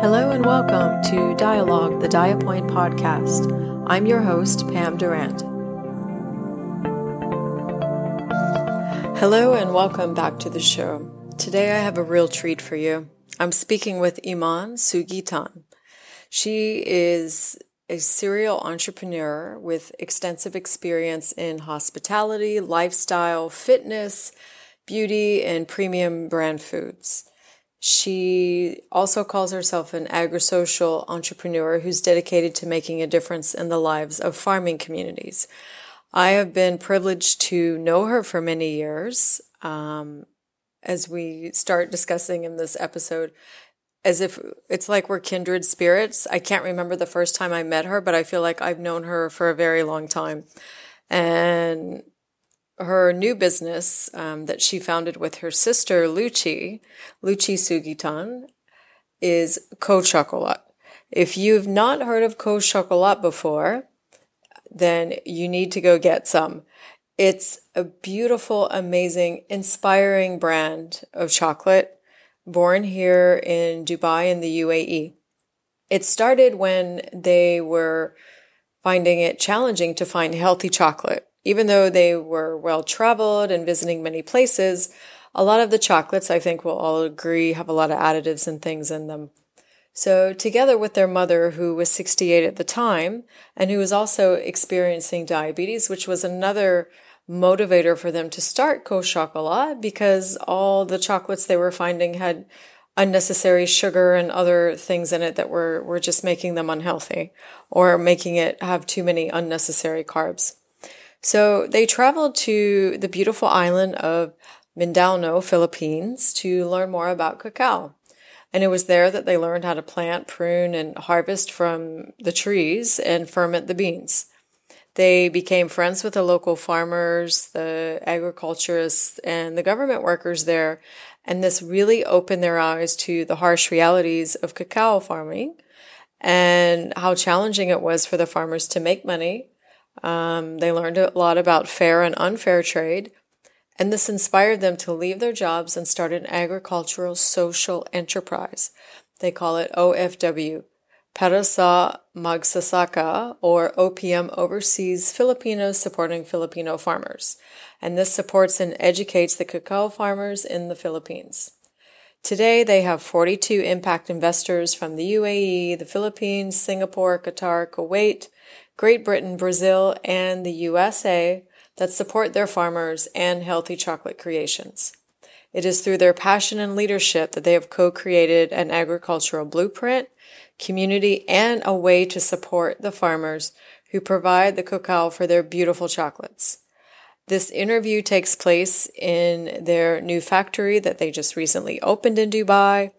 Hello and welcome to Dialogue, the Diapoint podcast. I'm your host, Pam Durant. Hello and welcome back to the show. Today I have a real treat for you. I'm speaking with Iman Sugitan. She is a serial entrepreneur with extensive experience in hospitality, lifestyle, fitness, beauty, and premium brand foods. She also calls herself an agri-social entrepreneur who's dedicated to making a difference in the lives of farming communities. I have been privileged to know her for many years. Um, as we start discussing in this episode, as if it's like we're kindred spirits. I can't remember the first time I met her, but I feel like I've known her for a very long time. And her new business um, that she founded with her sister Luchi, Luchi Sugitan, is Co Chocolat. If you've not heard of Co Chocolat before, then you need to go get some. It's a beautiful, amazing, inspiring brand of chocolate born here in Dubai in the UAE. It started when they were finding it challenging to find healthy chocolate even though they were well traveled and visiting many places, a lot of the chocolates, I think we'll all agree, have a lot of additives and things in them. So, together with their mother, who was 68 at the time, and who was also experiencing diabetes, which was another motivator for them to start Co Chocolat because all the chocolates they were finding had unnecessary sugar and other things in it that were, were just making them unhealthy or making it have too many unnecessary carbs. So they traveled to the beautiful island of Mindanao, Philippines to learn more about cacao. And it was there that they learned how to plant, prune, and harvest from the trees and ferment the beans. They became friends with the local farmers, the agriculturists, and the government workers there. And this really opened their eyes to the harsh realities of cacao farming and how challenging it was for the farmers to make money um, they learned a lot about fair and unfair trade, and this inspired them to leave their jobs and start an agricultural social enterprise. They call it OFW, Para sa Magsasaka, or OPM oversees Filipinos supporting Filipino farmers. And this supports and educates the cacao farmers in the Philippines. Today, they have 42 impact investors from the UAE, the Philippines, Singapore, Qatar, Kuwait, Great Britain, Brazil, and the USA that support their farmers and healthy chocolate creations. It is through their passion and leadership that they have co-created an agricultural blueprint, community, and a way to support the farmers who provide the cacao for their beautiful chocolates. This interview takes place in their new factory that they just recently opened in Dubai.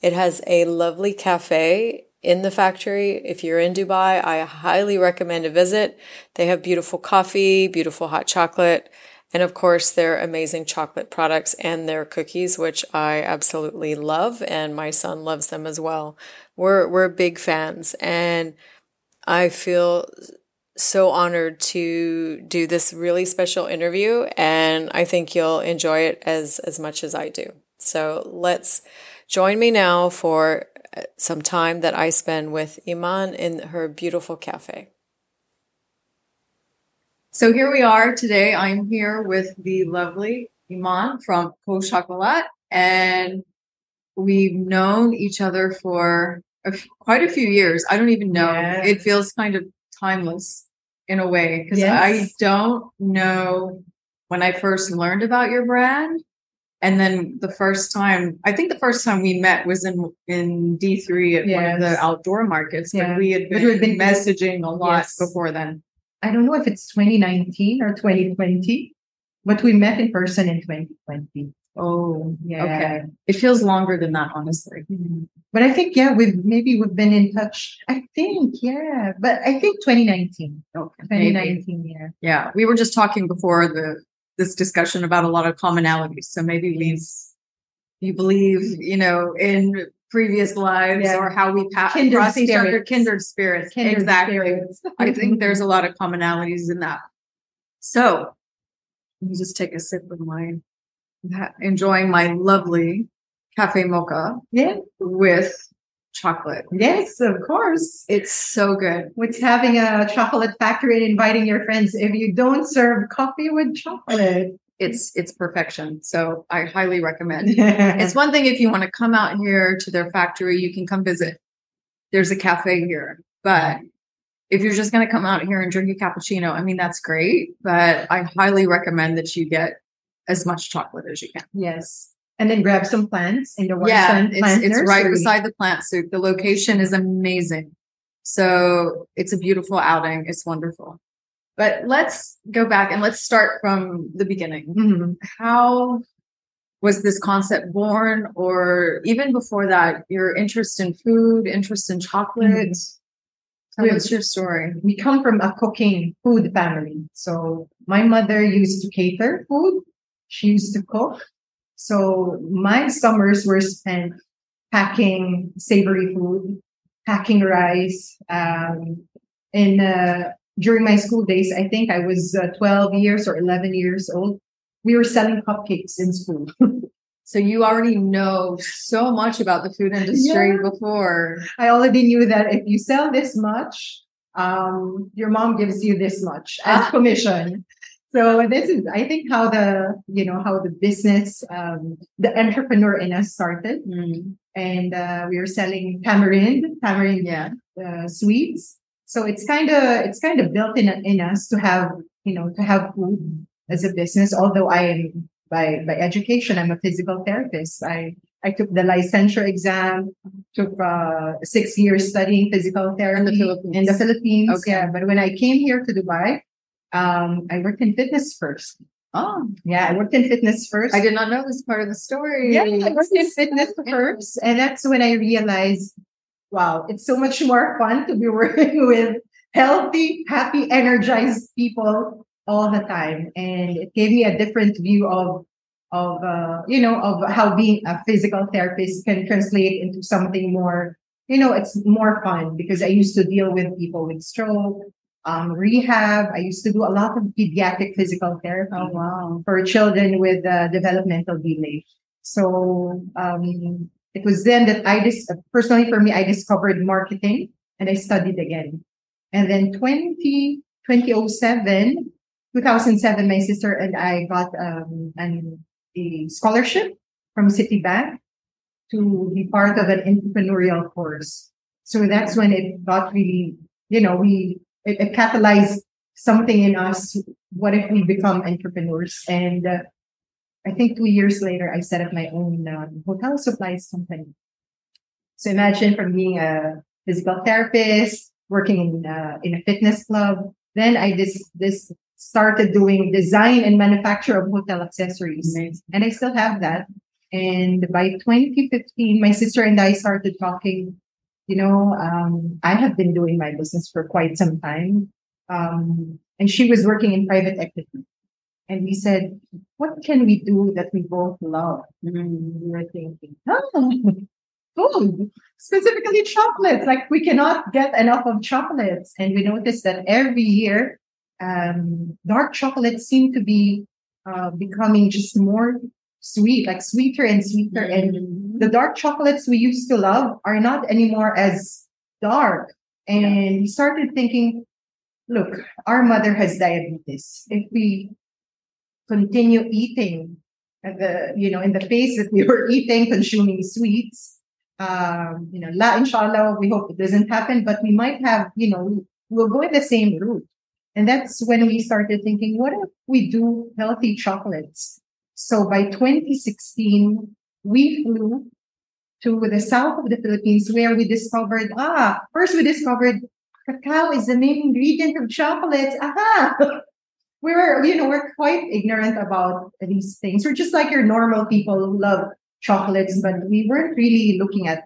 It has a lovely cafe in the factory. If you're in Dubai, I highly recommend a visit. They have beautiful coffee, beautiful hot chocolate, and of course their amazing chocolate products and their cookies, which I absolutely love, and my son loves them as well. We're we're big fans, and I feel so honored to do this really special interview, and I think you'll enjoy it as as much as I do. So let's join me now for some time that I spend with Iman in her beautiful cafe. So here we are today. I'm here with the lovely Iman from Co Chocolat, and we've known each other for a, quite a few years. I don't even know. Yes. It feels kind of timeless in a way because yes. I don't know when I first learned about your brand and then the first time, I think the first time we met was in in D three at yes. one of the outdoor markets, yeah. we had been, been messaging a lot yes. before then. I don't know if it's 2019 or 2020, but we met in person in 2020. Oh, yeah. Okay. It feels longer than that, honestly. Mm-hmm. But I think, yeah, we've maybe we've been in touch. I think, yeah. But I think 2019. Okay. 2019, maybe. yeah. Yeah. We were just talking before the this discussion about a lot of commonalities. So maybe we you believe, you know, in previous lives yeah. or how we pass kindred spirits. kindred spirits. Kindred exactly. Spirits. I think there's a lot of commonalities in that. So let me just take a sip of my enjoying my lovely cafe mocha yeah. with chocolate. Yes, of course. It's so good. What's having a chocolate factory and inviting your friends if you don't serve coffee with chocolate? It's it's perfection. So I highly recommend. it's one thing if you want to come out here to their factory, you can come visit. There's a cafe here, but if you're just going to come out here and drink a cappuccino, I mean that's great, but I highly recommend that you get as much chocolate as you can. Yes. And then grab some plants in the one yeah, it's, it's right beside the plant soup. The location is amazing. So it's a beautiful outing. It's wonderful. But let's go back and let's start from the beginning. Mhm. How was this concept born, or even before that, your interest in food, interest in chocolate? Mhm. Tell us your story. we come from a cooking food family. So my mother used to cater food. She used to cook. So my summers were spent packing savory food, packing rice. Um, and uh, during my school days, I think I was uh, 12 years or 11 years old. We were selling cupcakes in school. So you already know so much about the food industry Yeah. before. I already knew that if you sell this much, um, your mom gives you this much as Ah. commission. So this is, I think, how the you know how the business, um, the entrepreneur in us started, and uh, we were selling tamarind, tamarind Yeah. uh, sweets. So it's kind of it's kind of built in in us to have you know to have food as a business. Although I am by by education, I'm a physical therapist. I I took the licensure exam, took uh, six years studying physical therapy Philippines. In the Philippines, Okay. yeah. But when I came here to Dubai, um, I worked in fitness first. Oh, Yeah, I worked in fitness first. I did not know this part of the story. Yeah, I worked in fitness first. And that's when I realized, wow, it's so much more fun to be working with healthy, happy, energized people all the time. And it gave me a different view of of uh, you know, of how being a physical therapist can translate into something more, you know, it's more fun because I used to deal with people with stroke, um, rehab. I used to do a lot of pediatric physical therapy Oh wow. for children with uh, developmental delay. So um, it was then that I dis- personally for me I discovered marketing and I studied again. And then 20, 2007, 2007, my sister and I got um, an, a scholarship from Citibank to be part of an entrepreneurial course. So that's when it got really, you know, we it, it catalyzed something in us. What if we become entrepreneurs? And uh, I think two years later, I set up my own um, hotel supplies company. So imagine from being a physical therapist, working in uh, in a fitness club, then I this this started doing design and manufacture of hotel accessories, and I still have that. And by 2015, my sister and I started talking. You know, um, I have been doing my business for quite some time, um, and she was working in private equity. And we said, what can we do that we both love? Mm. We were thinking, oh, food, specifically chocolates. Like we cannot get enough of chocolates. And we noticed that every year, um, dark chocolates seem to be uh, becoming just more sweet, like sweeter and sweeter. And the dark chocolates we used to love are not anymore as dark. And we started thinking, look, our mother has diabetes. If we continue eating at the, you know, in the pace that we were eating, consuming sweets, um, you know, la inshallah, we hope it doesn't happen, but we might have, you know, we'll go in the same route. And that's when we started thinking, what if we do healthy chocolates? So by 2016, we flew to the south of the Philippines where we discovered, ah, first we discovered cacao is the main ingredient of chocolates. Aha! We were, you know, we're quite ignorant about these things. We're just like your normal people who love chocolates, but we weren't really looking at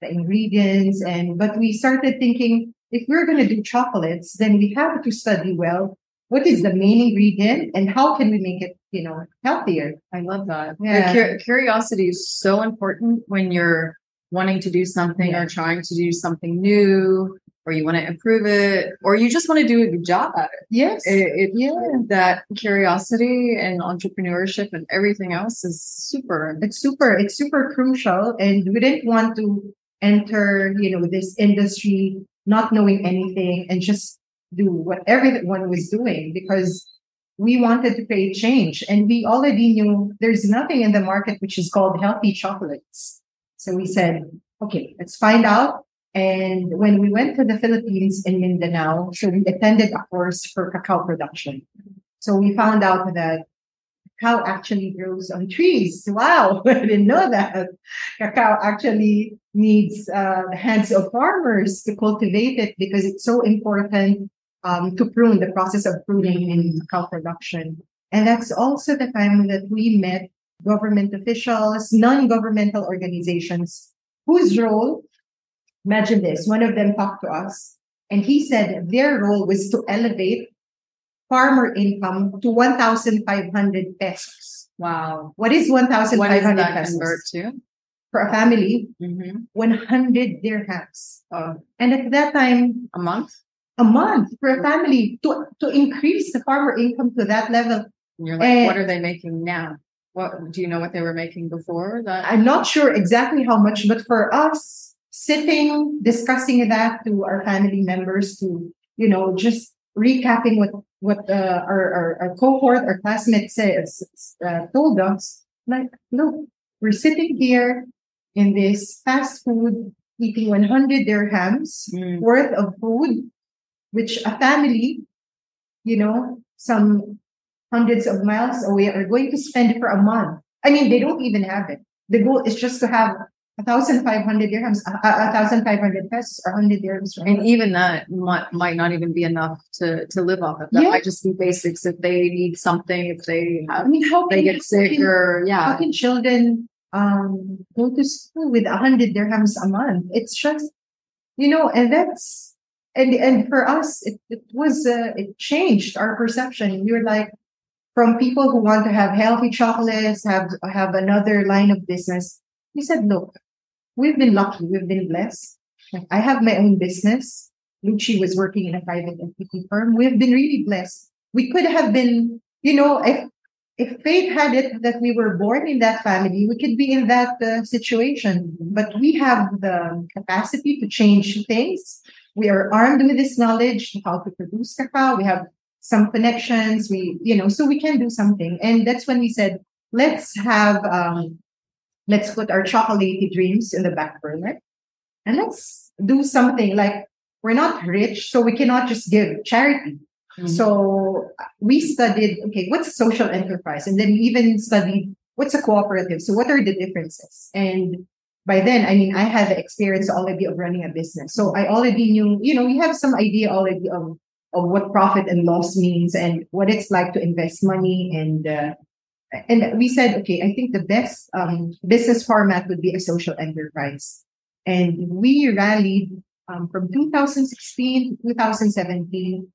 the ingredients. And, but we started thinking, if we're going to do chocolates, then we have to study well. What is the main ingredient and how can we make it, you know, healthier? I love that. Yeah. Cur- curiosity is so important when you're wanting to do something Yeah. or trying to do something new, or you want to improve it, or you just want to do a good job at it. Yes. It, it yeah. that curiosity and entrepreneurship and everything else is super. It's super, it's super crucial. And we didn't want to enter, you know, this industry, not knowing anything and just do what everyone was doing because we wanted to create change. And we already knew there's nothing in the market which is called healthy chocolates. So we said, okay, let's find out. And when we went to the Philippines in Mindanao, so we attended a course for cacao production. So we found out that cacao actually grows on trees. Wow, I didn't know that. Cacao actually needs uh, the hands of farmers to cultivate it because it's so important um, to prune the process of pruning in cow production. And that's also the time that we met government officials, non-governmental organizations whose role, imagine this, one of them talked to us and he said their role was to elevate farmer income to 1,500 pesos. Wow. What is 1,500 What does that pesos? to? For a family, Mm-hmm. 100 dirhams. Oh, And at that time, a month? A month for a family to, to increase the farmer income to that level. And you're like, Eh. what are they making now? What do you know what they were making before that? I'm not sure exactly how much, but for us, sitting, discussing that to our family members, to, you know, just recapping what, what uh, our, our, our cohort, our classmates says, uh, told us, like, look, we're sitting here in this fast food, eating 100 dirhams Mm. worth of food, which a family, you know, some hundreds of miles away are going to spend for a month. I mean, they don't even have it. The goal is just to have a thousand five hundred dirhams, a, a thousand five hundred pesos, or hundred dirhams. for a And even that might, might not even be enough to, to live off of. That Yeah. might just be basics if they need something, if they have, I mean, how they get sick or, how yeah. can children um go to school with a hundred dirhams a month? It's just, you know, and that's and and for us, it, it was uh, it changed our perception. We were like, from people who want to have healthy chocolates, have have another line of business. We said, look, we've been lucky, we've been blessed. I have my own business. Lucci was working in a private equity firm. We've been really blessed. We could have been, you know, if if fate had it that we were born in that family, we could be in that uh, situation. But we have the capacity to change things. We are armed with this knowledge of how to produce cacao. We have some connections. We, you know, so we can do something. And that's when we said, let's have, um, let's put our chocolatey dreams in the back burner, and let's do something like we're not rich, so we cannot just give charity. Mhm. So we studied, okay, what's a social enterprise? And then we even studied what's a cooperative. So what are the differences? And by then, I mean, I had the experience already of running a business. So I already knew, you know, we have some idea already of, of what profit and loss means and what it's like to invest money. And, uh, and we said, okay, I think the best um, business format would be a social enterprise. And we rallied um, from 2016 to 2017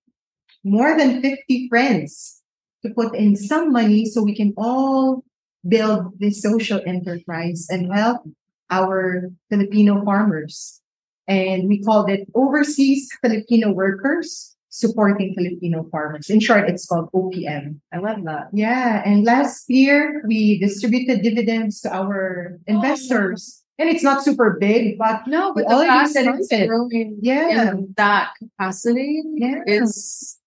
more than 50 friends to put in some money so we can all build this social enterprise and help our Filipino farmers. And we called it Overseas Filipino Workers Supporting Filipino Farmers. In short, it's called OPM. I love that. Yeah. And last year, we distributed dividends to our investors. And it's not super big, but No, but the fact that it's growing yeah. in that capacity Yeah. is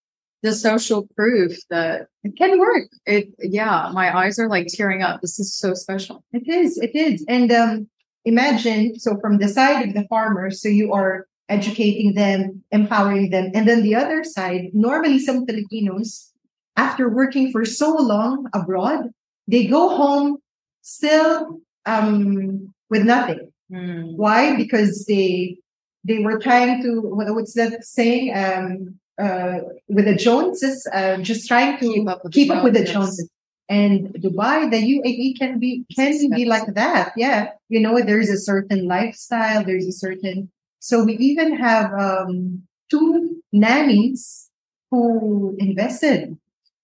the social proof that It can work. it, yeah, my eyes are like tearing up. This is so special. It is, it is. And um, imagine, so from the side of the farmers, so you are educating them, empowering them. And then the other side, normally some Filipinos, after working for so long abroad, they go home still um, with nothing. Mm. Why? Because they they were trying to what, what's that saying? Um, uh, with the Joneses, uh, just trying to Keep up with keep the up with the Joneses. And Dubai, the UAE can be can be like that. Yeah, you know, there's a certain lifestyle. There's a certain. So we even have um, two nannies who invested.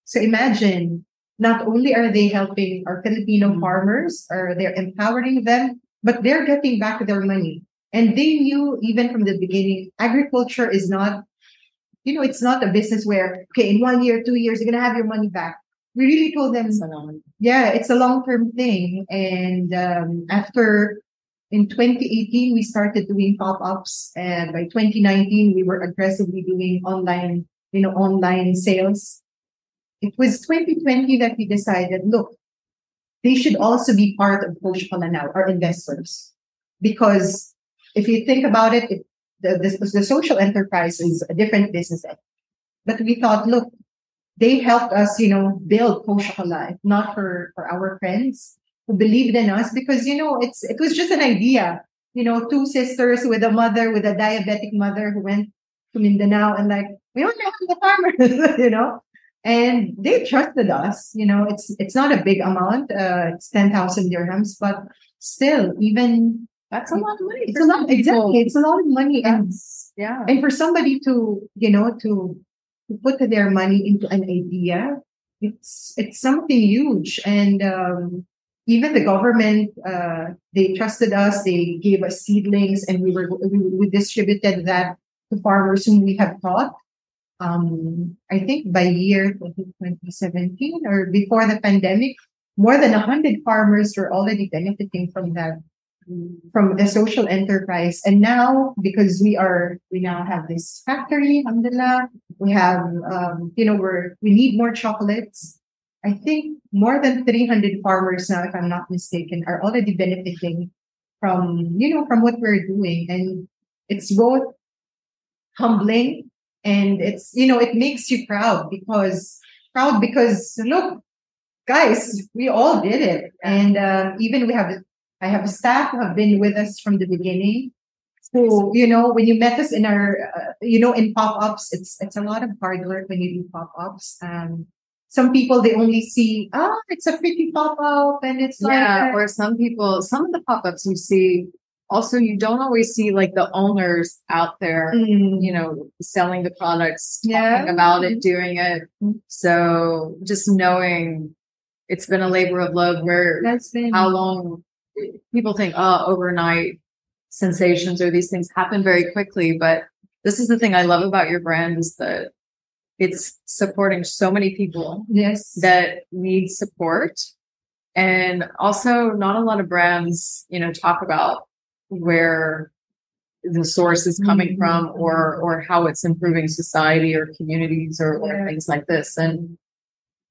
So imagine, not only are they helping our Filipino Mhm. farmers, or they're empowering them, but they're getting back their money. And they knew even from the beginning, agriculture is not, you know, it's not a business where, okay, in one year, two years, you're going to have your money back. We really told them, yeah, it's a long term thing. And um, after in 2018, we started doing pop-ups and by 2019, we were aggressively doing online, you know, online sales. It was 2020 that we decided, look, they should also be part of Coach now, our investors. Because if you think about it, it the, the, the social enterprise is a different business. But we thought, look, they helped us, you know, build Coach not for, for our friends who believed in us because, you know, it's, it was just an idea. You know, two sisters with a mother, with a diabetic mother who went to Mindanao and like, we want to help the farmers, you know? And they trusted us, you know, it's, it's not a big amount. Uh, it's 10,000 dirhams, but still, even that's a lot of money. It's a lot, exactly. It's a lot of money. And, yeah. And for somebody to, you know, to, to put their money into an idea, it's, it's something huge. And, um, even the government, uh, they trusted us. They gave us seedlings and we were, we, we distributed that to farmers whom we have taught. Um, I think by year 2017 or before the pandemic, more than 100 farmers were already benefiting from that from the social enterprise. And now, because we are, we now have this factory, alhamdulillah, we have, um, you know, we're, we need more chocolates. I think more than 300 farmers now, if I'm not mistaken, are already benefiting from, you know, from what we're doing. And it's both humbling and it's, you know, it makes you proud because, proud because look, guys, we all did it. And uh, even we have I have staff who have been with us from the beginning. So, you know, when you met us in our, uh, you know, in pop-ups, it's, it's a lot of hard work when you do pop-ups. Um, some people, they only see, oh, it's a pretty pop-up and it's like, yeah, or some people, some of the pop-ups you see, also, you don't always see like the owners out there, mm. you know, selling the products, yeah. talking about it, doing it. So just knowing it's been a labor of love where that's been how long people think, oh, overnight sensations or these things happen very quickly. But this is the thing I love about your brand is that it's supporting so many people yes that need support. And also not a lot of brands, you know, talk about where the source is coming mm-hmm. from or or how it's improving society or communities or, or yeah. things like this. And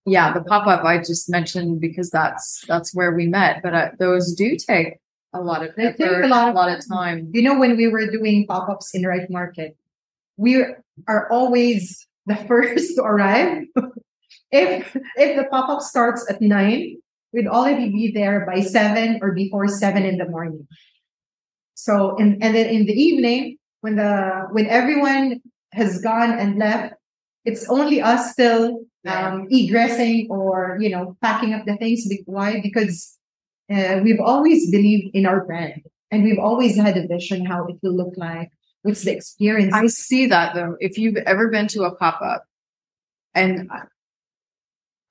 yeah, the pop up I just mentioned because that's that's where we met. But uh, those do take a lot of they take a lot, a lot of time. You know, when we were doing pop ups in Ripe Market, we are always the first to arrive. if if the pop up starts at nine, we'd already be there by seven or before seven in the morning. So and and then in the evening when the when everyone has gone and left, it's only us still um, e-dressing or you know packing up the things. Why? Because uh, we've always believed in our brand, and we've always had a vision how it will look like. What's the experience? I see that though. If you've ever been to a pop up, and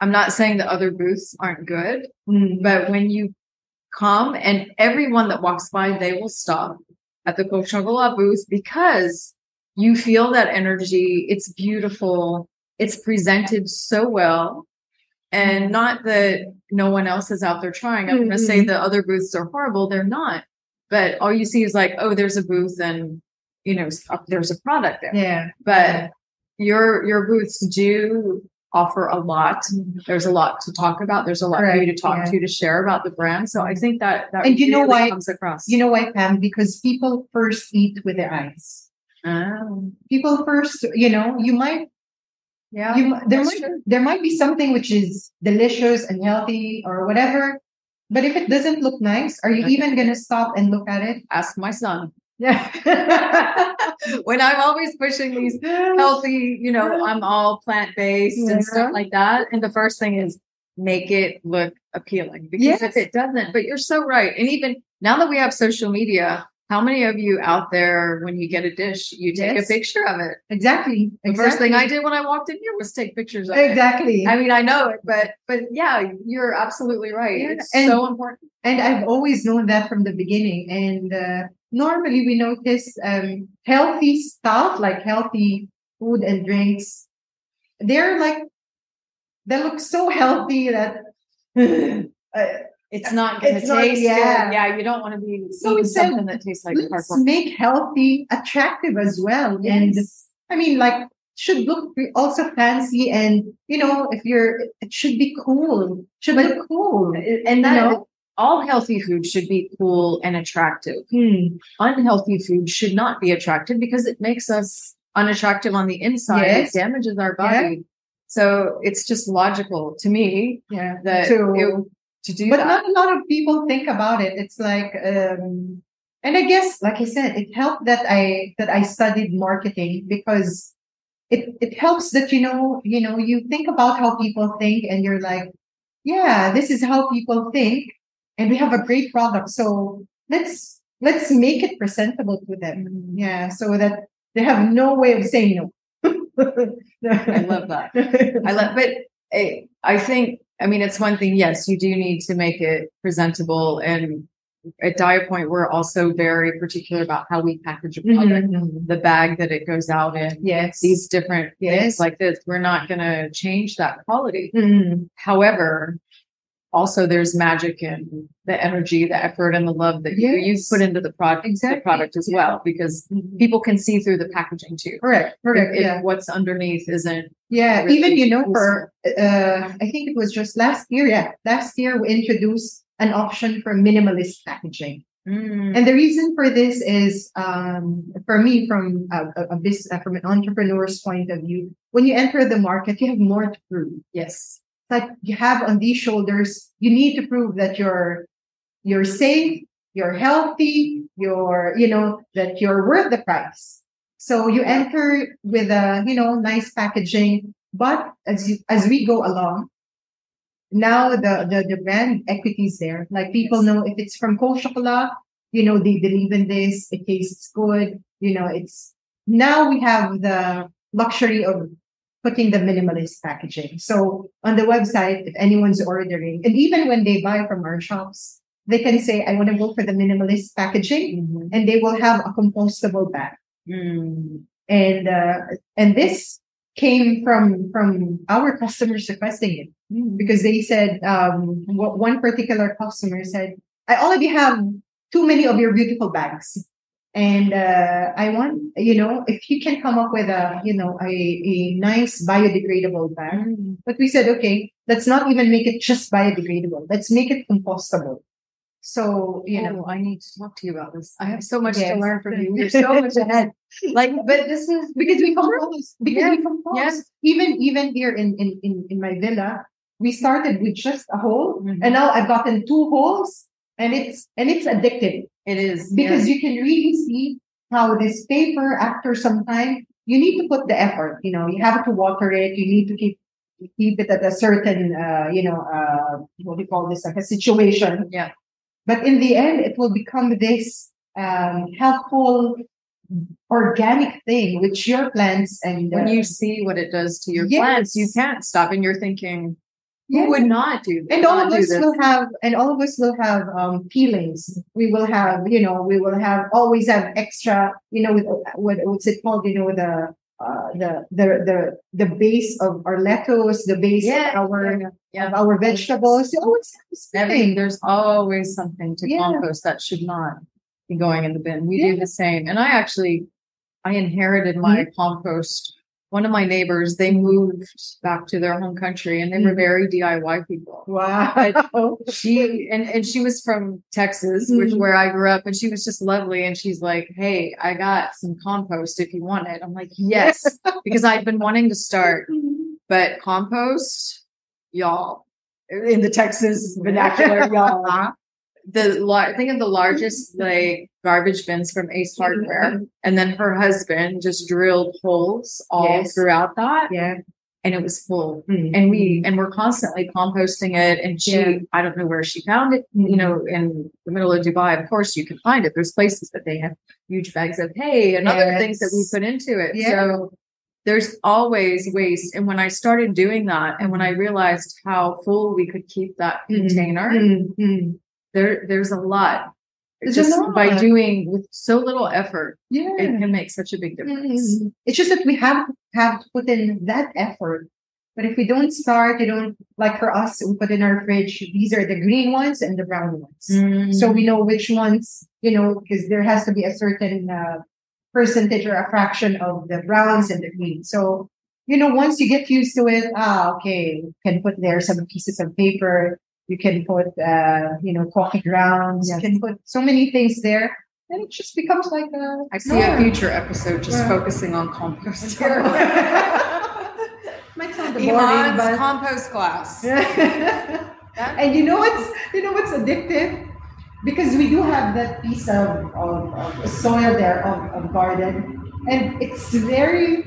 I'm not saying the other booths aren't good, mm. but when you come and everyone that walks by, they will stop at the Coach booth because you feel that energy. It's beautiful it's presented so well. And mm-hmm. not that no one else is out there trying. I'm mm-hmm. going to say the other booths are horrible. They're not. But all you see is like, oh, there's a booth and, you know, there's a product there. Yeah. But your, your booths do offer a lot. Mm-hmm. There's a lot to talk about. There's a lot right. for you to talk yeah. to, to share about the brand. So I think that, that and you really know why comes across. You know why, Pam? Because people first eat with their eyes. Oh. People first, you know, you might yeah, you, there might true. there might be something which is delicious and healthy or whatever, but if it doesn't look nice, are you okay. even gonna stop and look at it? Ask my son. Yeah. when I'm always pushing these healthy, you know, I'm all plant based yeah. and stuff like that. And the first thing is make it look appealing because yes. if it doesn't, but you're so right. And even now that we have social media, how many of you out there, when you get a dish, you take yes. a picture of it? Exactly. The exactly. first thing I did when I walked in here was take pictures of exactly. it. Exactly. I mean, I know it, but but yeah, you're absolutely right. Yeah. It's and, so important. And I've always known that from the beginning. And uh, normally we notice um, healthy stuff like healthy food and drinks. They're like they look so healthy that. uh, it's not going to taste yeah. good. Yeah, you don't want to be So eating something that tastes like Let's cardboard. make healthy attractive as well. And I mean, like, should look also fancy and, you know, if you're, it should be cool. Should But- look cool. and that you know? all healthy food should be cool and attractive. Hmm. Unhealthy food should not be attractive because it makes us unattractive on the inside. Yes. It damages our body. So it's just logical to me Yeah. that it- to do but that. not a lot of people think about it. It's like, um, and I guess, like I said, it helped that I that I studied marketing because it it helps that you know you know you think about how people think and you're like, yeah, this is how people think, and we have a great product, so let's let's make it presentable to them, yeah, so that they have no way of saying no. I love that. I love, but eh, I think, I mean, it's one thing. Yes, you do need to make it presentable. And at Diet Point, we're also very particular about how we package a product, Mhm. the bag that it goes out in, Yes. these different Yes. things like this. We're not going to change that quality. Mhm. However, also there's magic in the energy, the effort, and the love that you, you put into the product, Exactly. the product as well, because people can see through the packaging too. Correct. Correct. If, if yeah. what's underneath isn't Yeah, really even you know, for uh, I think it was just last year. Yeah, last year we introduced an option for minimalist packaging, Mm. and the reason for this is, um, for me, from a, a, a business, uh, from an entrepreneur's point of view, when you enter the market, you have more to prove. yes. Like you have on these shoulders, you need to prove that you're you're safe, you're healthy, you're you know that you're worth the price. So you enter with a you know nice packaging, but as you, as we go along, now the the, the brand equity is there. Like people know if it's from Co Chocolat, you know they believe in this. It tastes good. You know it's now we have the luxury of putting the minimalist packaging. So on the website, if anyone's ordering, and even when they buy from our shops, they can say, I want to go for the minimalist packaging, and they will have a compostable bag. Mm. And uh, and this came from from our customers requesting it because they said um, one particular customer said, I already have too many of your beautiful bags. And uh, I want, you know, if you can come up with a, you know, a, a nice biodegradable bag. But we said, okay, let's not even make it just biodegradable. Let's make it compostable. So, you know, Oh, I need to talk to you about this. I have so much to learn from you. You're so much ahead. Like, but this is because we compost, because Yeah. we compost. Yes. Even even here in, in in in my villa, we started with just a hole, Mhm. and now I've gotten two holes, and it's and it's addictive it is because yeah. you can really see how this paper after some time you need to put the effort. You know, you have to water it. You need to keep keep it at a certain uh, you know uh, what do you call this like a situation. yeah. But in the end, it will become this um, helpful organic thing which your plants and When uh, you see what it does to your Yes. plants, you can't stop, and you're thinking, who Yes. would not do this? and all of us will have and all of us will have um peelings we will have you know we will have always have extra you know with what what's it called you know the uh the the the the base of our lettuce the base Yeah, of our yeah. of our vegetables you always have something there's always something to Yeah. compost that should not be going in the bin. We Yeah. do the same. And I actually, I inherited my compost. One of my neighbors, they moved back to their home country and they were Mhm. very DIY people. wow She and, and she was from Texas, which Mhm. where I grew up, and she was just lovely. And she's like, Hey, I got some compost if you want it. I'm like, Yes, because I'd been wanting to start, but compost, y'all, in the Texas vernacular, y'all. The lar- think of the largest like garbage bins from Ace Hardware, and then her husband just drilled holes all Yes. throughout that, yeah and it was full. Mhm. And we and we're constantly composting it. And she, Yeah. I don't know where she found it. You know, in the middle of Dubai, of course you can find it. There's places that they have huge bags of hay and other things that we put into it. Yeah. So there's always waste. And when I started doing that, and when I realized how full we could keep that Mhm. container, Mhm. There there's a lot. A Just by doing with so little effort, yeah it can make such a big difference. Mhm. It's just that we have have to put in that effort But if we don't start, you don't like for us, we put in our fridge, these are the green ones and the brown ones. Mm-hmm. So we know which ones, you know, because there has to be a certain uh, percentage or a fraction of the browns and the greens. So, you know, once you get used to it, ah, okay, can put there some pieces of paper. You can put, uh, you know, coffee grounds. Yes. You can put so many things there. And it just becomes like a. I see a future episode just Yeah. focusing on compost. Might sound boring, Iman's but. compost class. and you know what's you know what's addictive because we do have that piece of, of, of soil there of, of garden and it's very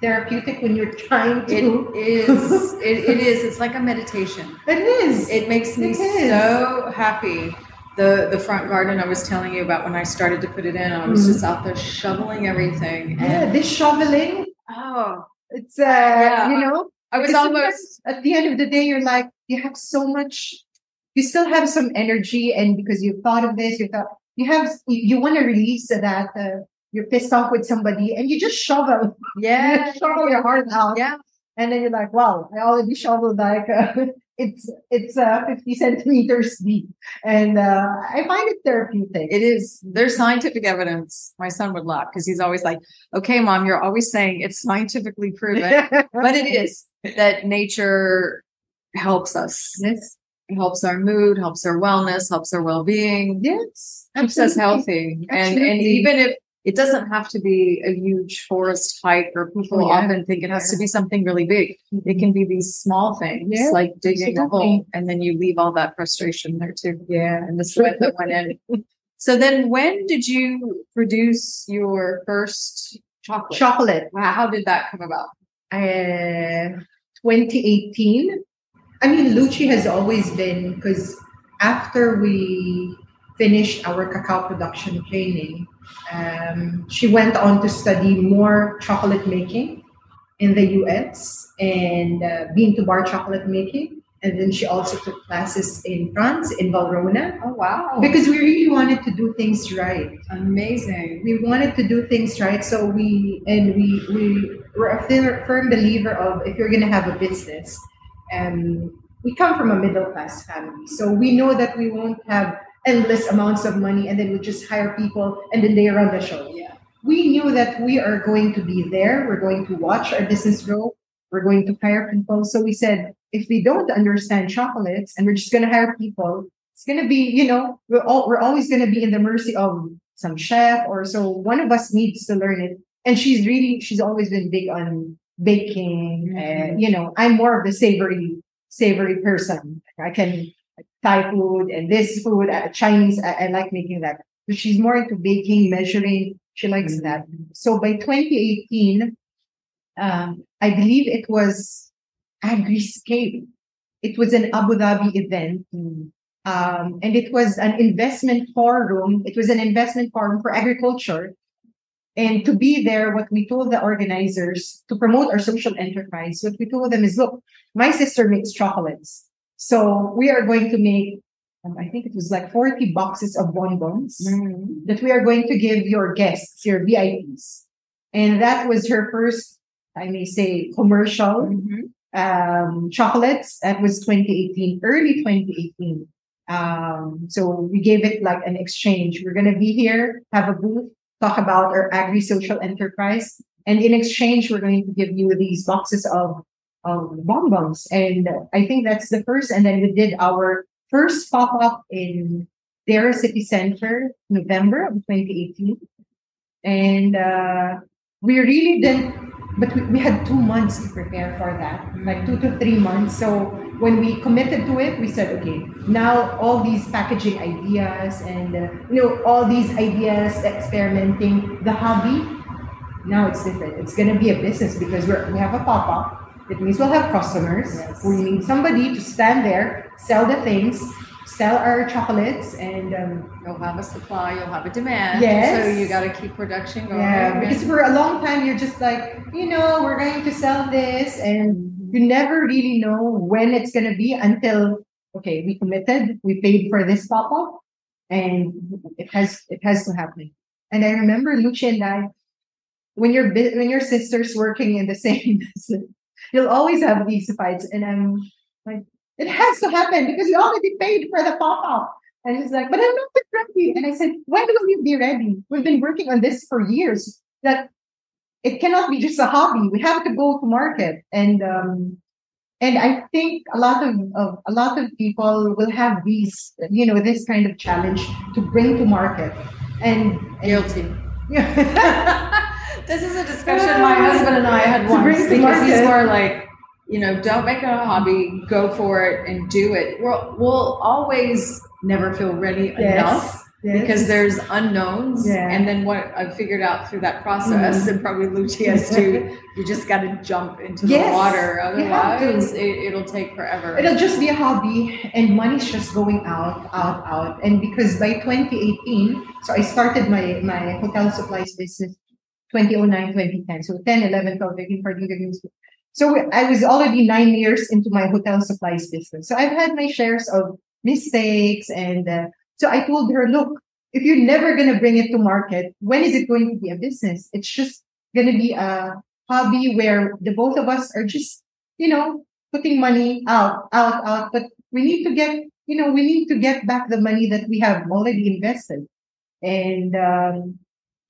therapeutic when you're trying to It is. it, it is. It's like a meditation. it is It makes me It so happy. The the front garden I was telling you about when I started to put it in, I was Mhm. just out there shoveling everything. yeah this shoveling oh, it's uh you know I was almost at the end of the day you're like you have so much you still have some energy and because you've thought of this you thought you have you, you want to release that uh, you're pissed off with somebody and you just shovel yeah, you shovel your heart out yeah. and then you're like wow i already shoveled like uh, it's it's uh, 50 centimeters deep and uh, i find it therapeutic It is. There's scientific evidence. My son would laugh because he's always like, "Okay, mom, you're always saying it's scientifically proven." but it is that nature helps us. yes It helps our mood, helps our wellness, helps our well-being, yes keeps us absolutely. healthy. And and even if it doesn't have to be a huge forest hike, or people Oh, yeah. often think it has to be something really big. It can be these small things, Yeah, like digging a hole, and then you leave all that frustration there too, yeah and the sweat that went in. So then, when did you produce your first chocolate? chocolate Wow, How did that come about? uh, 2018. I mean, Lucci has always been because after we finished our cacao production training, um, she went on to study more chocolate making in the US and uh, bean to bar chocolate making. And then she also took classes in France, in Valrhona, Oh wow, because we really wanted to do things right amazing. we wanted to do things right so we and we we were a firm believer of if you're going to have a business um we come from a middle class family so we know that we won't have endless amounts of money and then we just hire people and then they run the show. Yeah. we knew that we are going to be there. We're going to watch our business grow. We're going to hire people. So we said if we don't understand chocolates and we're just going to hire people it's going to be you know we're all we're always going to be in the mercy of some chef or so one of us needs to learn it. And she's really she's always been big on baking and mm-hmm. you know i'm more of the savory savory person. I can thai food and this food uh, chinese I, I like making that. But she's more into baking measuring. She likes that. So by 2018 um, i believe it was agriscape it was an abu dhabi event. Um, and it was an investment forum. It was an investment forum for agriculture. And to be there, what we told the organizers to promote our social enterprise, what we told them is, look, my sister makes chocolates. So we are going to make, um, I think it was like 40 boxes of bonbons that we are going to give your guests, your VIPs. And that was her first, I may say, commercial um, chocolates. That was 2018, early 2018. Um, so we gave it like an exchange. We're going to be here, have a booth, talk about our agri social enterprise. And in exchange, we're going to give you these boxes of, of bonbons. And I think that's the first. And then we did our first pop up in Deira City Center, November of 2018. And, uh, we really didn't, but we, we had two months to prepare for that, like two to three months. So when we committed to it, we said, okay, now all these packaging ideas and, uh, you know, all these ideas, experimenting, the hobby, now it's different. It's going to be a business because we're, we have a pop up. It means we'll have customers. Yes. We need somebody to stand there, sell the things, sell our chocolates, and um, You'll have a supply, you'll have a demand. Yes. So you got to keep production going. Yeah, because for a long time you're just like, you know, we're going to sell this, and you never really know when it's going to be until okay, we committed, we paid for this pop up, and it has it has to happen. And I remember Lucia and I, when your when your sister's working in the same business, you'll always have these fights. And I'm like, it has to happen because you already paid for the pop up. And he's like, but I'm not ready. And I said, when will you be ready? We've been working on this for years. That it cannot be just a hobby. We have to go to market. And um, and I think a lot of, of a lot of people will have these, you know, this kind of challenge to bring to market. And, Guilty. yeah. This is a discussion my husband and I had once because he's more like, you know, don't make it a hobby, go for it and do it. We'll, we'll always never feel ready enough Yes. because there's unknowns. Yeah. And then what I've figured out through that process, Mhm. and probably Lucy has too, you just got to jump into the water. you have to. Otherwise, it, it'll take forever. It'll just be a hobby and money's just going out, out, out. And because by 2018, so I started my, my hotel supplies business 2009, 2010. So 10, 11, 12, 13, 14, 15. So I was already nine years into my hotel supplies business. So I've had my shares of mistakes. And uh, so I told her, look, if you're never going to bring it to market, when is it going to be a business? It's just going to be a hobby where the both of us are just, you know, putting money out, out, out. But we need to get, you know, we need to get back the money that we have already invested. And um,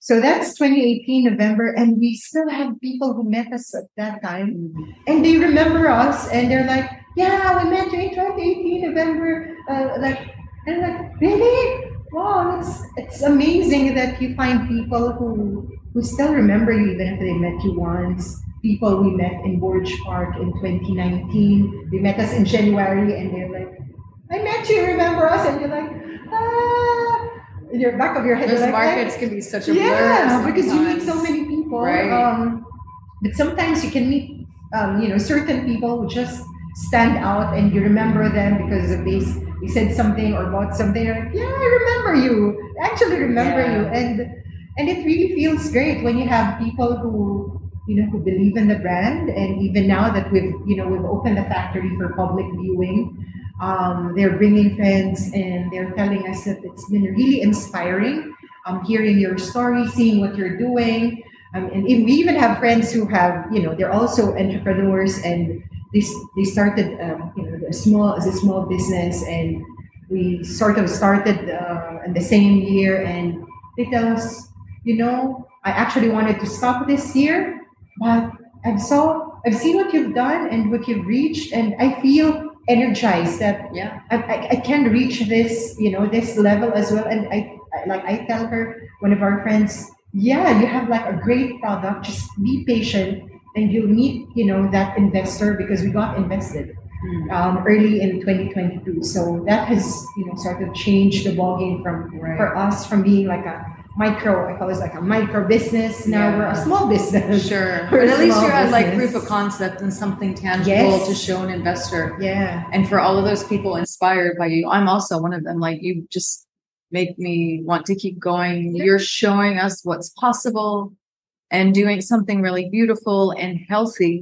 so that's 2018 November, and we still have people who met us at that time, and they remember us, and they're like, "Yeah, we met you in 2018 November." Uh, like, and like, really? Wow, it's it's amazing that you find people who who still remember you even if they met you once. People we met in Burj Park in 2019. They met us in January, and they're like, "I met you. Remember us?" And you're like, "Ah." In your back of your head, Those like, "I- markets can be such a yeah, blur. because you meet so many people. Right. Um, but sometimes you can meet, um, you know, certain people who just stand out, and you remember them because of they they said something or bought something. You're like, yeah, I remember you. I actually remember Yeah. you, and and it really feels great when you have people who you know who believe in the brand, and even now that we've you know we've opened the factory for public viewing. Um, they're bringing friends and they're telling us that it's been really inspiring um, hearing your story, seeing what you're doing. Um, and we even have friends who have, you know, they're also entrepreneurs and they, they started, um, you know, a small as a small business, and we sort of started uh, in the same year. And they tell us, you know, I actually wanted to stop this year, but I've saw, I've seen what you've done and what you've reached, and I feel energized that Yeah. I, I, I can reach this, you know, this level as well. And I, I like I tell her, one of our friends, yeah, you have like a great product. Just be patient, and you'll meet, you know, that investor because we got invested Mm. um, early in 2022. So that has, you know, sort of changed the ballgame from Right. for us from being like a micro. I call it like a micro business. Now Yeah. we're a small business. Sure. But at least you had like proof of concept and something tangible Yes. to show an investor. Yeah. And for all of those people inspired by you, I'm also one of them. Like you just make me want to keep going. Yeah. You're showing us what's possible and doing something really beautiful and healthy.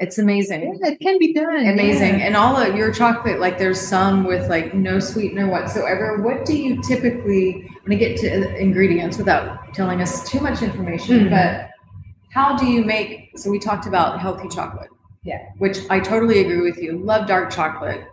It's amazing. Yeah, it can be done. Amazing. yeah. And all of your chocolate, like there's some with like no sweetener whatsoever. What do you typically, when I get to ingredients without telling us too much information, Mhm. but how do you make, so we talked about healthy chocolate. Yeah. Which I totally agree with you. Love dark chocolate.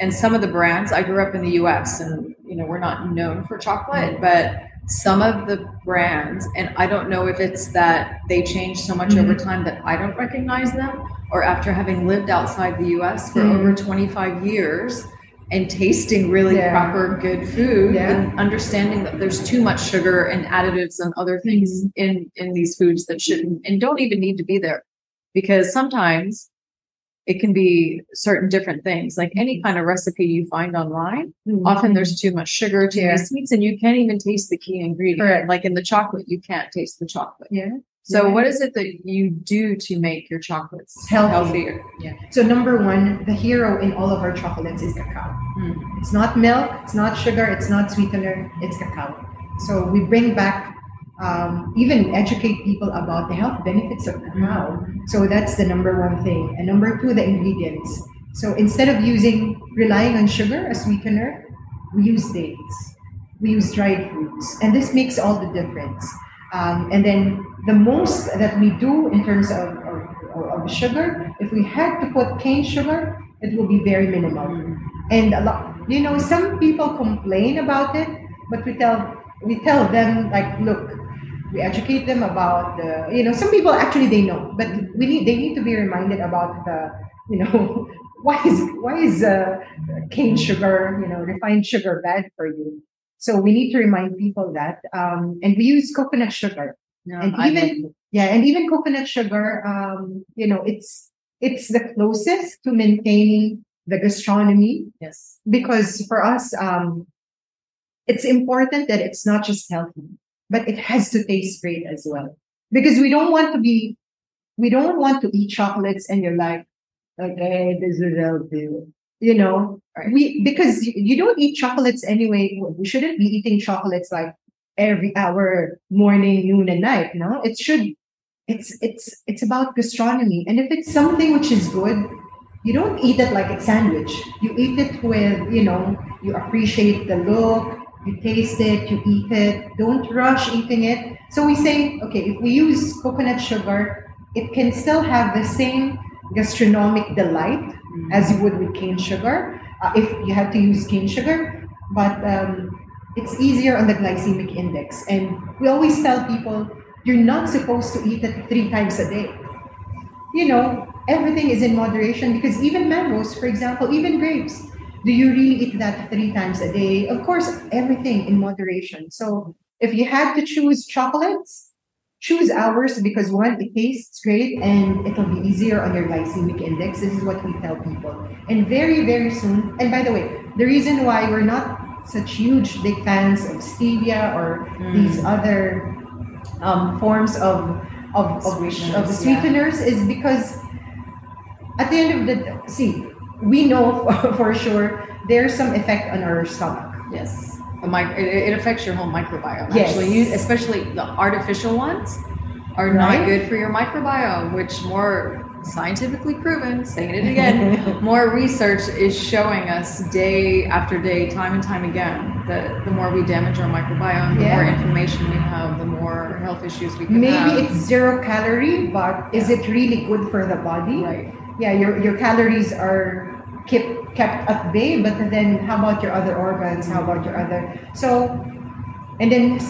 And some of the brands, I grew up in the US and, you know, we're not known for chocolate, but some of the brands, and I don't know if it's that they change so much over Mm-hmm. time that I don't recognize them, or after having lived outside the US for Mhm. over 25 years and tasting really Yeah. proper good food Yeah. and understanding that there's too much sugar and additives and other things Mm-hmm. in in these foods that shouldn't and don't even need to be there because sometimes it can be certain different things like any Mm-hmm. kind of recipe you find online Mhm. often there's too much sugar too Yeah. many sweets and you can't even taste the key ingredient Correct. like in the chocolate you can't taste the chocolate yeah. so Yeah. what is it that you do to make your chocolates Healthy. healthier Yeah. So number one, the hero in all of our chocolates is cacao. Mm. It's not milk, it's not sugar, it's not sweetener, it's cacao. So we bring back, um, even educate people about the health benefits of cacao. So that's the number one thing. And number two, the ingredients. So instead of using relying on sugar as sweetener, we use dates, we use dried fruits, and this makes all the difference. Um, and then the most that we do in terms of, of, of sugar. If we had to put cane sugar, it will be very minimal. And a lot, you know, some people complain about it, but we tell we tell them like, look, we educate them about the, you know, some people actually they know, but we need they need to be reminded about the, you know, why is why is uh, cane sugar, you know, refined sugar bad for you? So we need to remind people that, um, and we use coconut sugar, No, and I even yeah, and even coconut sugar, um, you know, it's it's the closest to maintaining the gastronomy. Yes, because for us, um, it's important that it's not just healthy, but it has to taste great as well. Because we don't want to be, we don't want to eat chocolates and you're like, okay, this is healthy. You know, Right. we because you, you don't eat chocolates anyway. We shouldn't be eating chocolates like every hour, morning, noon, and night. No, it should. It's it's it's about gastronomy, and if it's something which is good, you don't eat it like a sandwich. You eat it with, you know, you appreciate the look, you taste it, you eat it. Don't rush eating it. So we say, okay, if we use coconut sugar, it can still have the same gastronomic delight as you would with cane sugar, uh, if you had to use cane sugar. But um, it's easier on the glycemic index. And we always tell people, you're not supposed to eat it three times a day you know, everything is in moderation because even mangoes, for example, even grapes, do you really eat that three times a day? Of course, everything in moderation. So if you had to choose chocolates, choose ours because one, it tastes great and it'll be easier on your glycemic index. This is what we tell people. And very, very soon, and by the way, the reason why we're not such huge big fans of stevia or these other um, forms of of, of, of Sweeteners, yeah. sweeteners is because at the end of the day, see we know for, sure there's some effect on our stomach yes. Mic- it, it affects your whole microbiome. Yes. Actually, you, especially the artificial ones, are not Right. good for your microbiome. Which more scientifically proven, saying it again, more research is showing us day after day, time and time again, that the more we damage our microbiome, the more inflammation we have, the more health issues we can maybe have. it's zero calorie but is it really good for the body right. Yeah your, your calories are kept kept at bay but then how about your other organs how about your other so and then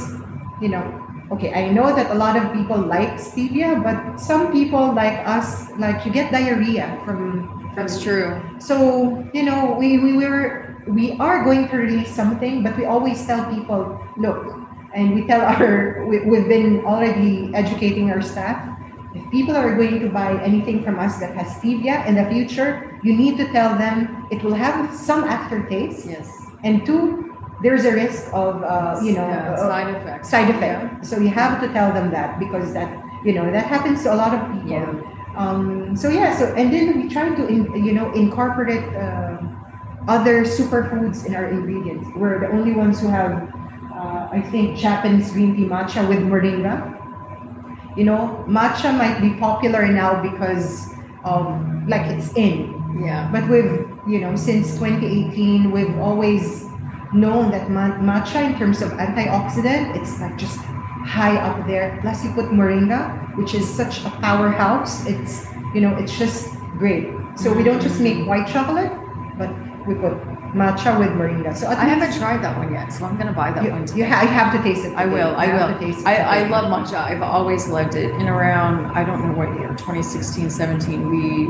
you know okay i know that a lot of people like stevia but some people like us like you get diarrhea from from That's true. so you know we we were we are going to release something but we always tell people look and we tell our we, we've been already educating our staff people are going to buy anything from us that has stevia in the future you need to tell them it will have some aftertaste Yes. and two there's a risk of uh, you know Yeah, side effects. side effect so you have to tell them that because that you know that happens to a lot of people Yeah. um, so yeah so and then we try to in, you know incorporate uh, other superfoods in our ingredients we're the only ones who have uh, i think japanese green tea matcha with moringa you know matcha might be popular now because of like it's in Yeah. but we've, you know, since 2018, we've always known that matcha, in terms of antioxidant, it's like just high up there. Plus, you put moringa, which is such a powerhouse. It's, you know, it's just great. So we don't just make white chocolate, but we put matcha with moringa. So I haven't tried that one yet, so I'm gonna buy that you, one. you, ha- you have to taste it. I will. I have will. to taste it I, I love matcha. I've always loved it. In around, I don't know what year, 2016, 17, we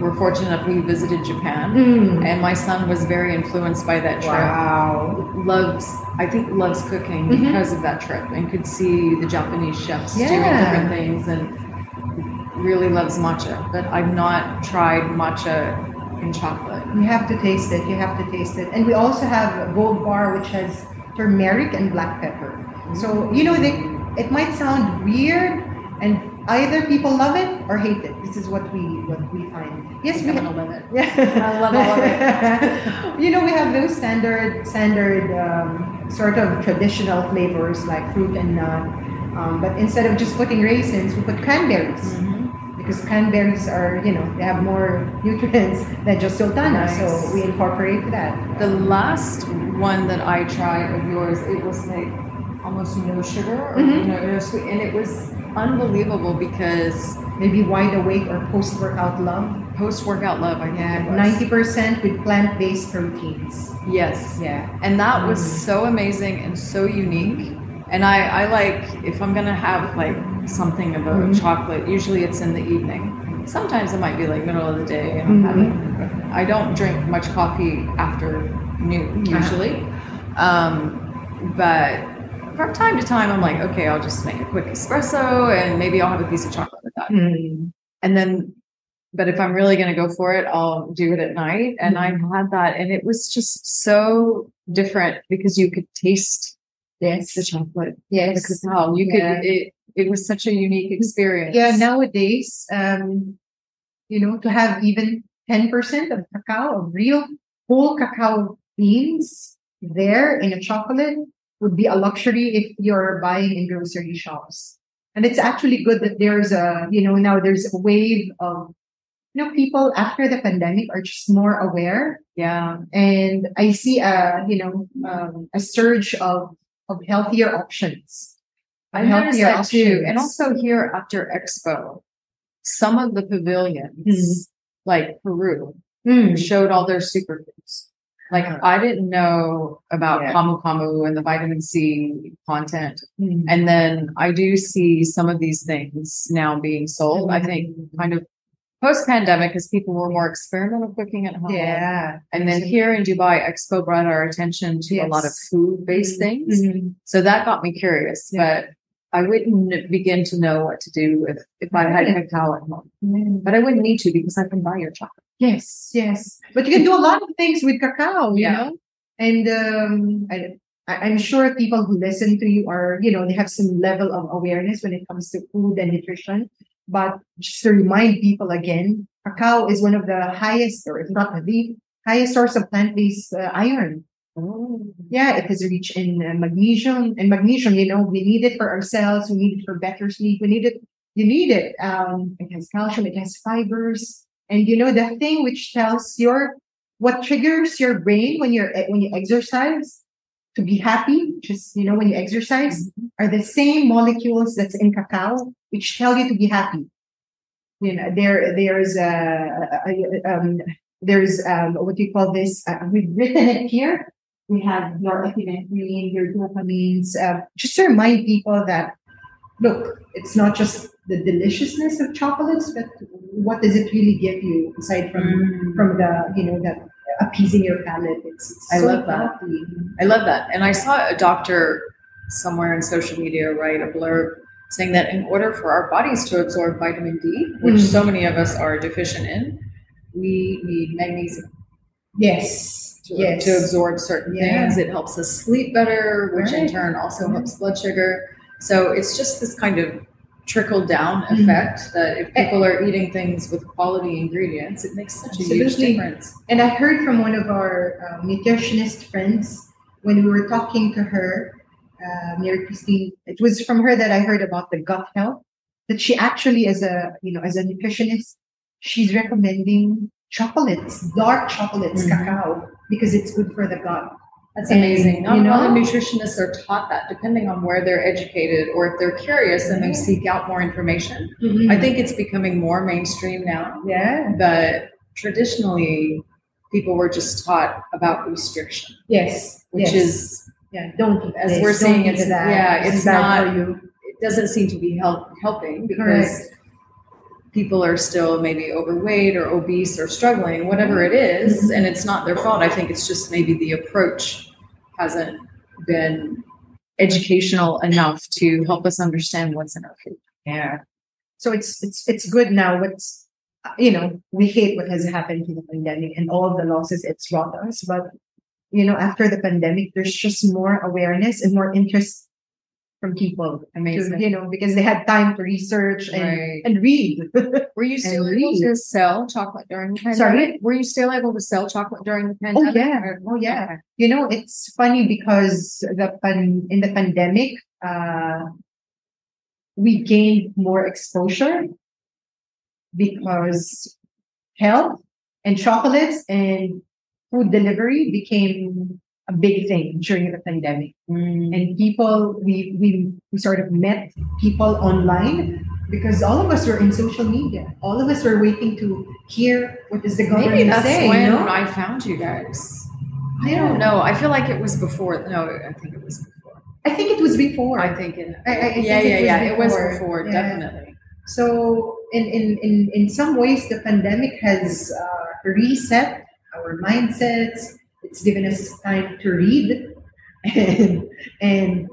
were fortunate enough, we visited Japan. Mm. And my son was very influenced by that trip. Wow. Loves, I think, loves cooking Mhm. because of that trip and could see the Japanese chefs doing different things and really loves matcha. But I've not tried matcha in chocolate. You have to taste it. You have to taste it. And we also have Gold Bar, which has turmeric and black pepper. So you know, they, it might sound weird, and either people love it or hate it. This is what we what we find. Yes, we I'm have. gonna love it. Yeah. I love all of it. you know, we have those standard, standard um, sort of traditional flavors like fruit and nut. Um, but instead of just putting raisins, we put cranberries Mhm. Because cranberries are, you know, they have more nutrients than just sultana. Nice. So we incorporate that. The last one that I tried of yours, it was like almost no sugar or Mhm. no, no sweet, and it was unbelievable because Maybe wide awake or post workout love. post workout love, I Yeah, ninety percent with plant based proteins. Yes. Yeah. And that was Mm. so amazing and so unique. And I, I like if I'm gonna have like something of a Mhm. chocolate, usually it's in the evening. Sometimes it might be like middle of the day and Mhm. Having I don't drink much coffee after noon usually. Um, but from time to time I'm like, okay, I'll just make a quick espresso and maybe I'll have a piece of chocolate with that. Mm. And then but if I'm really going to go for it, I'll do it at night. And I've had that, and it was just so different because you could taste Yes. the chocolate, the Yes. cacao. You Yeah. could. It, it was such a unique experience. Yeah, nowadays, um, you know, to have even 10% of cacao, of real whole cacao beans there in a chocolate would be a luxury if you're buying in grocery shops. And it's actually good that there's a, you know, now there's a wave of, you know, people after the pandemic are just more aware. yeah, And I see a, you know, um, a surge of, of healthier options. I noticed that too. And also here after Expo, some of the pavilions, like Peru, Mm. showed all their superfoods. Like Uh-huh. I didn't know about Yeah. camu camu and the vitamin C content. Mm. And then I do see some of these things now being sold. I think kind of post pandemic because people were more experimental cooking at home. Yeah. And then here in Dubai, Expo brought our attention to a lot of food based things. Mhm. So that got me curious, Yeah. but I wouldn't begin to know what to do with if I had cacao at home. But I wouldn't need to because I can buy your chocolate. Yes, yes. But you can do a lot of things with cacao, you Yeah. know? And um, I- I'm sure people who listen to you are, you know, they have some level of awareness when it comes to food and nutrition. But just to remind people again, cacao is one of the highest, or if not the highest source of plant-based uh, iron. Yeah, it is rich in uh, magnesium. And magnesium, you know, we need it for ourselves. We need it for better sleep. We need it. You need it. Um, it has calcium. It has fibers. And you know the thing which tells your what triggers your brain when you're when you exercise to be happy. Just you know when you exercise are the same molecules that's in cacao which tell you to be happy. You know there there's a, a- a- um, there's um, what do you call this? Uh, we've written it here we have your epinephrine, your dopamines, uh, just to remind people that look, it's not just the deliciousness of chocolates, but what does it really give you aside from from the you know the appeasing your palate? It's, it's I so love that. I love that. And I saw a doctor somewhere in social media write a blurb saying that in order for our bodies to absorb vitamin D, which Mm. so many of us are deficient in, we need magnesium Yes, to, yes, to absorb certain Yeah. things. It helps us sleep better, which in turn also Mhm. helps blood sugar. So it's just this kind of trickle down Mhm. effect that if people are eating things with quality ingredients, it makes such a huge difference. And I heard from one of our um, nutritionist friends when we were talking to her, uh, Mary Christine. It was from her that I heard about the gut health. That she actually, as a you know, as a nutritionist, she's recommending chocolates, dark chocolates, Mhm. cacao, because it's good for the gut. That's amazing. Not you a lot of know- nutritionists are taught that, depending on where they're educated or if they're curious and they mm-hmm. seek out more information. Mm-hmm. I think it's becoming more mainstream now, yeah, but traditionally, people were just taught about restriction, yes, which yes. is, yeah. Don't as this, we're don't seeing, it's- that. yeah, this it's not- you. it doesn't seem to be help, helping because Correct. People are still maybe overweight or obese or struggling, whatever it is, Mhm. and it's not their fault. I think it's just maybe the approach hasn't been educational enough to help us understand what's in our food. Yeah. So it's it's it's good now. What's you know we hate what has happened to the pandemic and all the losses it's brought us, but you know after the pandemic, there's just more awareness and more interest from people. To, Amazing. you know because they had time to research and Right. and read. Were you still able to sell chocolate during the pandemic? Sorry? Were you still able to sell chocolate during the pandemic? oh yeah, oh yeah. You know it's funny because the pan in the pandemic, uh, we gained more exposure because health and chocolates and food delivery became a big thing during the pandemic. Mm. And people, we, we, we sort of met people online because all of us were in social media. All of us were waiting to hear what is the government Maybe that's saying. when no? I found you guys. I Yeah. don't know. I feel like it was before. No, I think it was before. I think it was before. I think it. I- I think yeah, it yeah, was yeah. It was before. before, Yeah. definitely. So in, in, in, in some ways, the pandemic has uh, reset our mindsets. It's given us time to read and, and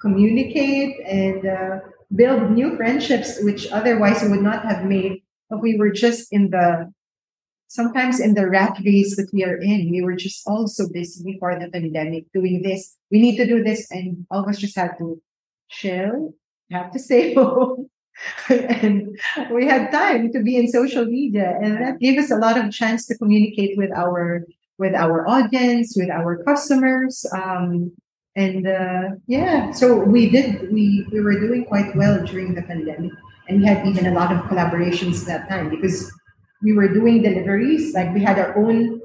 communicate and uh, build new friendships, which otherwise we would not have made if we were just in the sometimes in the rat race that we are in. We were just all so busy before the pandemic doing this. We need to do this, and all of us just had to chill, have to stay home. and we had time to be in social media and that gave us a lot of chance to communicate with our with our audience with our customers um, and uh, yeah so we did we we were doing quite well during the pandemic and we had even a lot of collaborations that time because we were doing deliveries like we had our own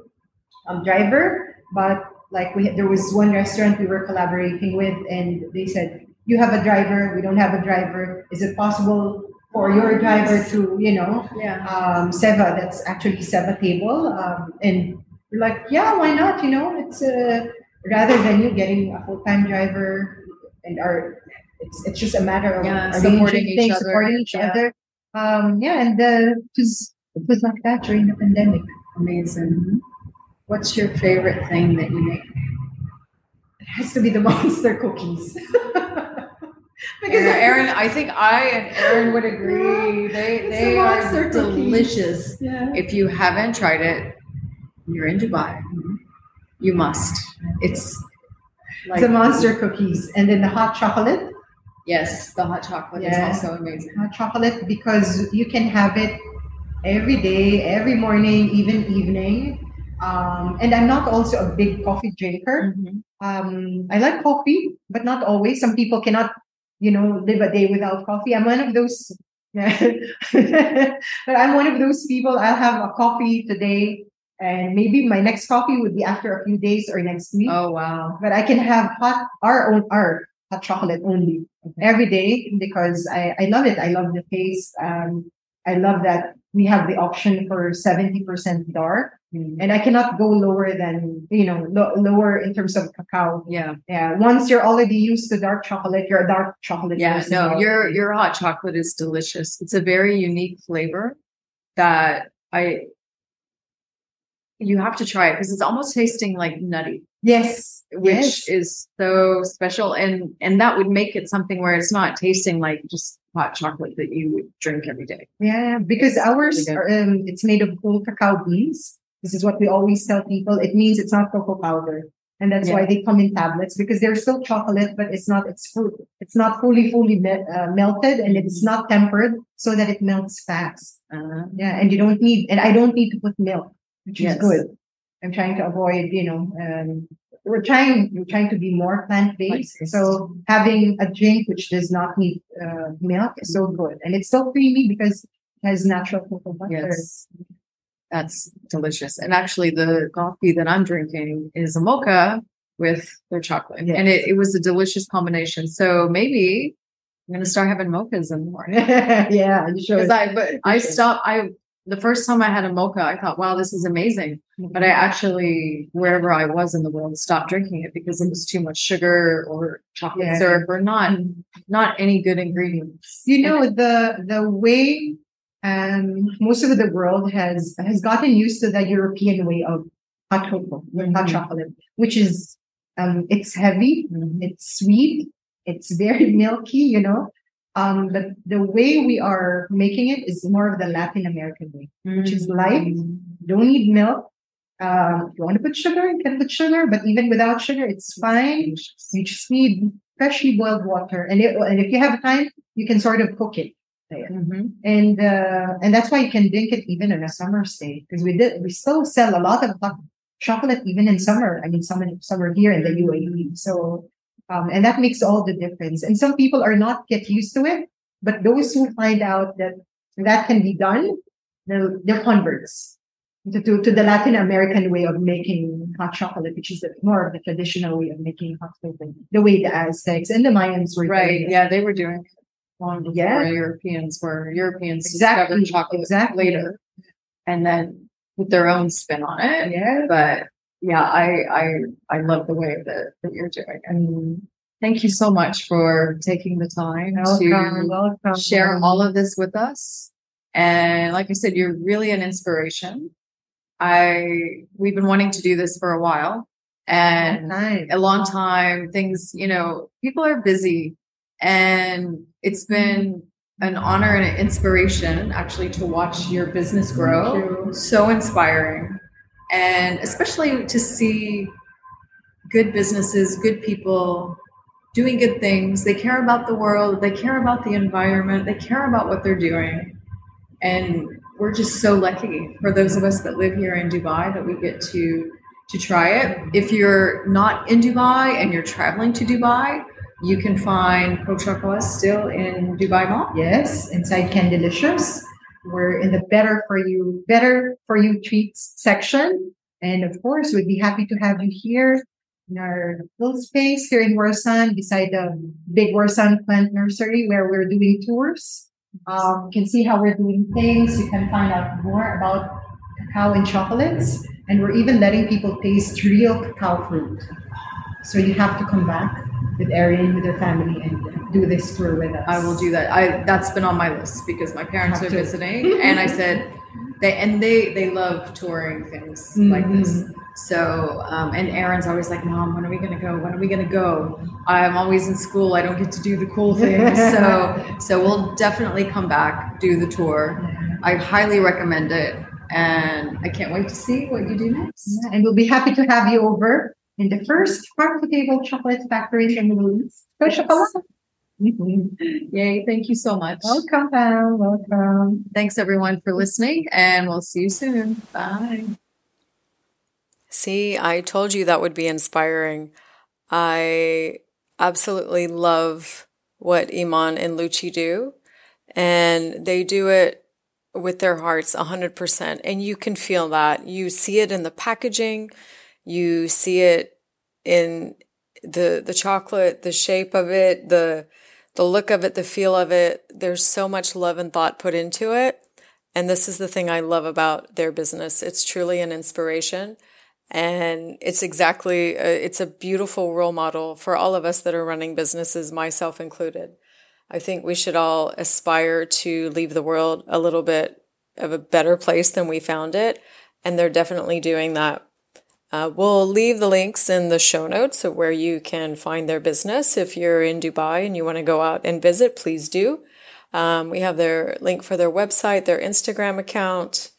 um, driver but like we there was one restaurant we were collaborating with and they said you have a driver, we don't have a driver. Is it possible for your driver to, you know, Yeah. um, Seva, that's actually Seva table. Um, and we're like, yeah, why not? You know, it's uh, rather than you getting a full time driver and our, it's, it's just a matter of Yeah, supporting each other. supporting each Yeah. other. Um, yeah, and the, it was it was like that during the pandemic. Amazing. What's your favorite thing that you make? It has to be the monster cookies. because Aaron, I think I and Aaron would agree. They they the are delicious. yeah. If you haven't tried it, you're in Dubai. You must. It's like the monster cookies and then the hot chocolate Yes, the hot chocolate Yeah. is also amazing. hot chocolate because you can have it every day every morning even evening um, and i'm not also a big coffee drinker Mhm. um, i like coffee but not always some people cannot you know live a day without coffee i'm one of those but i'm one of those people i'll have a coffee today and maybe my next coffee would be after a few days or next week Oh wow. but I can have hot our own our hot chocolate only every day because I, I love it. I love the taste. Um, I love that we have the option for seventy percent dark, Mm. and I cannot go lower than you know lo- lower in terms of cacao. Yeah. Yeah, once you're already used to dark chocolate, you're a dark chocolate. Yeah. person No, your your hot chocolate is delicious. It's a very unique flavor that I you have to try it because it's almost tasting like nutty. yes, which yes. is so special and and that would make it something where it's not tasting like just hot chocolate that you would drink every day Yeah, because ours, really are, um, it's made of whole cacao beans. This is what we always tell people. It means it's not cocoa powder. And that's why they come in tablets because they're still chocolate, but it's not, it's full, it's not fully, fully me- uh, melted and it's not tempered so that it melts fast. uh, Yeah. And you don't need, and I don't need to put milk, which Yes. is good. I'm trying to avoid, you know, um, we're trying, we're trying to be more plant based. Plant-based. So having a drink which does not need uh, milk is so good. And it's so creamy because it has natural cocoa butter. yes that's delicious and actually the coffee that i'm drinking is a mocha with their chocolate Yes. and it, it was a delicious combination so maybe i'm going to start having mochas in the morning yeah, you should. because i but i stopped i the first time i had a mocha i thought wow this is amazing but I actually, wherever I was in the world, stopped drinking it because it was too much sugar or chocolate Yeah. syrup or not not any good ingredients. you know the the way um most of the world has has gotten used to the European way of hot cocoa, with hot chocolate, which is um it's heavy, it's sweet, it's very milky, you know. Um, but the way we are making it is more of the Latin American way. Which is light. Don't need milk. Um, if you want to put sugar, you can put sugar, but even without sugar, it's fine. You just need freshly boiled water, and, it, and if you have time, you can sort of cook it. Mhm. And uh, and that's why you can drink it even in a summer stay because we did we still sell a lot of chocolate even in summer. I mean, summer summer here in the UAE. So um, and that makes all the difference. And some people are not get used to it, but those who find out that that can be done, they're, they're converts to, to, to the Latin American way of making hot chocolate, which is more of the traditional way of making hot chocolate, the way the Aztecs and the Mayans were right. doing. Yeah, they were doing it long before Yeah. Europeans were. Europeans Exactly, discovered chocolate exactly. later, and then put their own spin on it. Yeah. But yeah, I I I love the way that that you're doing it. And Thank you so much for taking the time welcome, to welcome. share all of this with us. And like I said, you're really an inspiration. I we've been wanting to do this for a while and Nice. a long time. Things, you know, people are busy and it's been an honor and an inspiration actually to watch your business grow. So inspiring. And especially to see good businesses, good people doing good things. They care about the world, they care about the environment, they care about what they're doing. And we're just so lucky for those of us that live here in Dubai that we get to to try it. If you're not in Dubai and you're traveling to Dubai, you can find Co Chocolat still in Dubai Mall. Yes, inside Candylicious. We're in the better for you, better for you treats section. And of course, we'd be happy to have you here in our little space here in Warsan beside the big Warsan plant nursery where we're doing tours. Um, you can see how we're doing things. You can find out more about cacao and chocolates. And we're even letting people taste real cacao fruit. So you have to come back with Arian, with your family, and do this tour with us. I will do that. I that's been on my list because my parents Have are to. visiting, and I said they and they they love touring things like this. So um, and Aaron's always like, Mom, when are we gonna go? When are we gonna go? I'm always in school. I don't get to do the cool things. so so we'll definitely come back, do the tour. I highly recommend it, and I can't wait to see what you do next. Yeah, and we'll be happy to have you over in the first farm to table chocolate factory in the Middle East. Go Yes. chocolate. Mhm. Yay! Thank you so much. Welcome, Pam. Welcome. Thanks everyone for listening, and we'll see you soon. Bye. See, I told you that would be inspiring. I absolutely love what Iman and Lucci do, and they do it with their hearts 100%. And you can feel that. You see it in the packaging, you see it in the the chocolate, the shape of it, the the look of it, the feel of it. There's so much love and thought put into it. And this is the thing I love about their business. It's truly an inspiration and it's exactly a, it's a beautiful role model for all of us that are running businesses myself included i think we should all aspire to leave the world a little bit of a better place than we found it and they're definitely doing that uh, we'll leave the links in the show notes of where you can find their business if you're in dubai and you want to go out and visit please do um, we have their link for their website their instagram account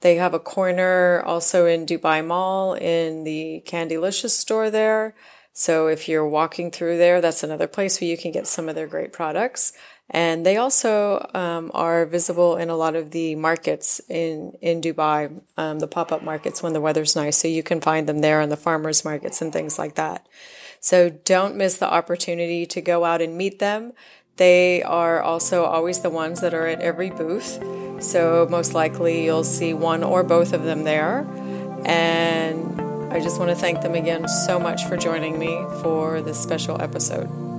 they have a corner also in Dubai Mall in the Candylicious store there. So if you're walking through there, that's another place where you can get some of their great products. And they also um, are visible in a lot of the markets in in Dubai, um, the pop up markets when the weather's nice. So you can find them there in the farmers markets and things like that. So don't miss the opportunity to go out and meet them. They are also always the ones that are at every booth. So most likely you'll see one or both of them there. And I just want to thank them again so much for joining me for this special episode.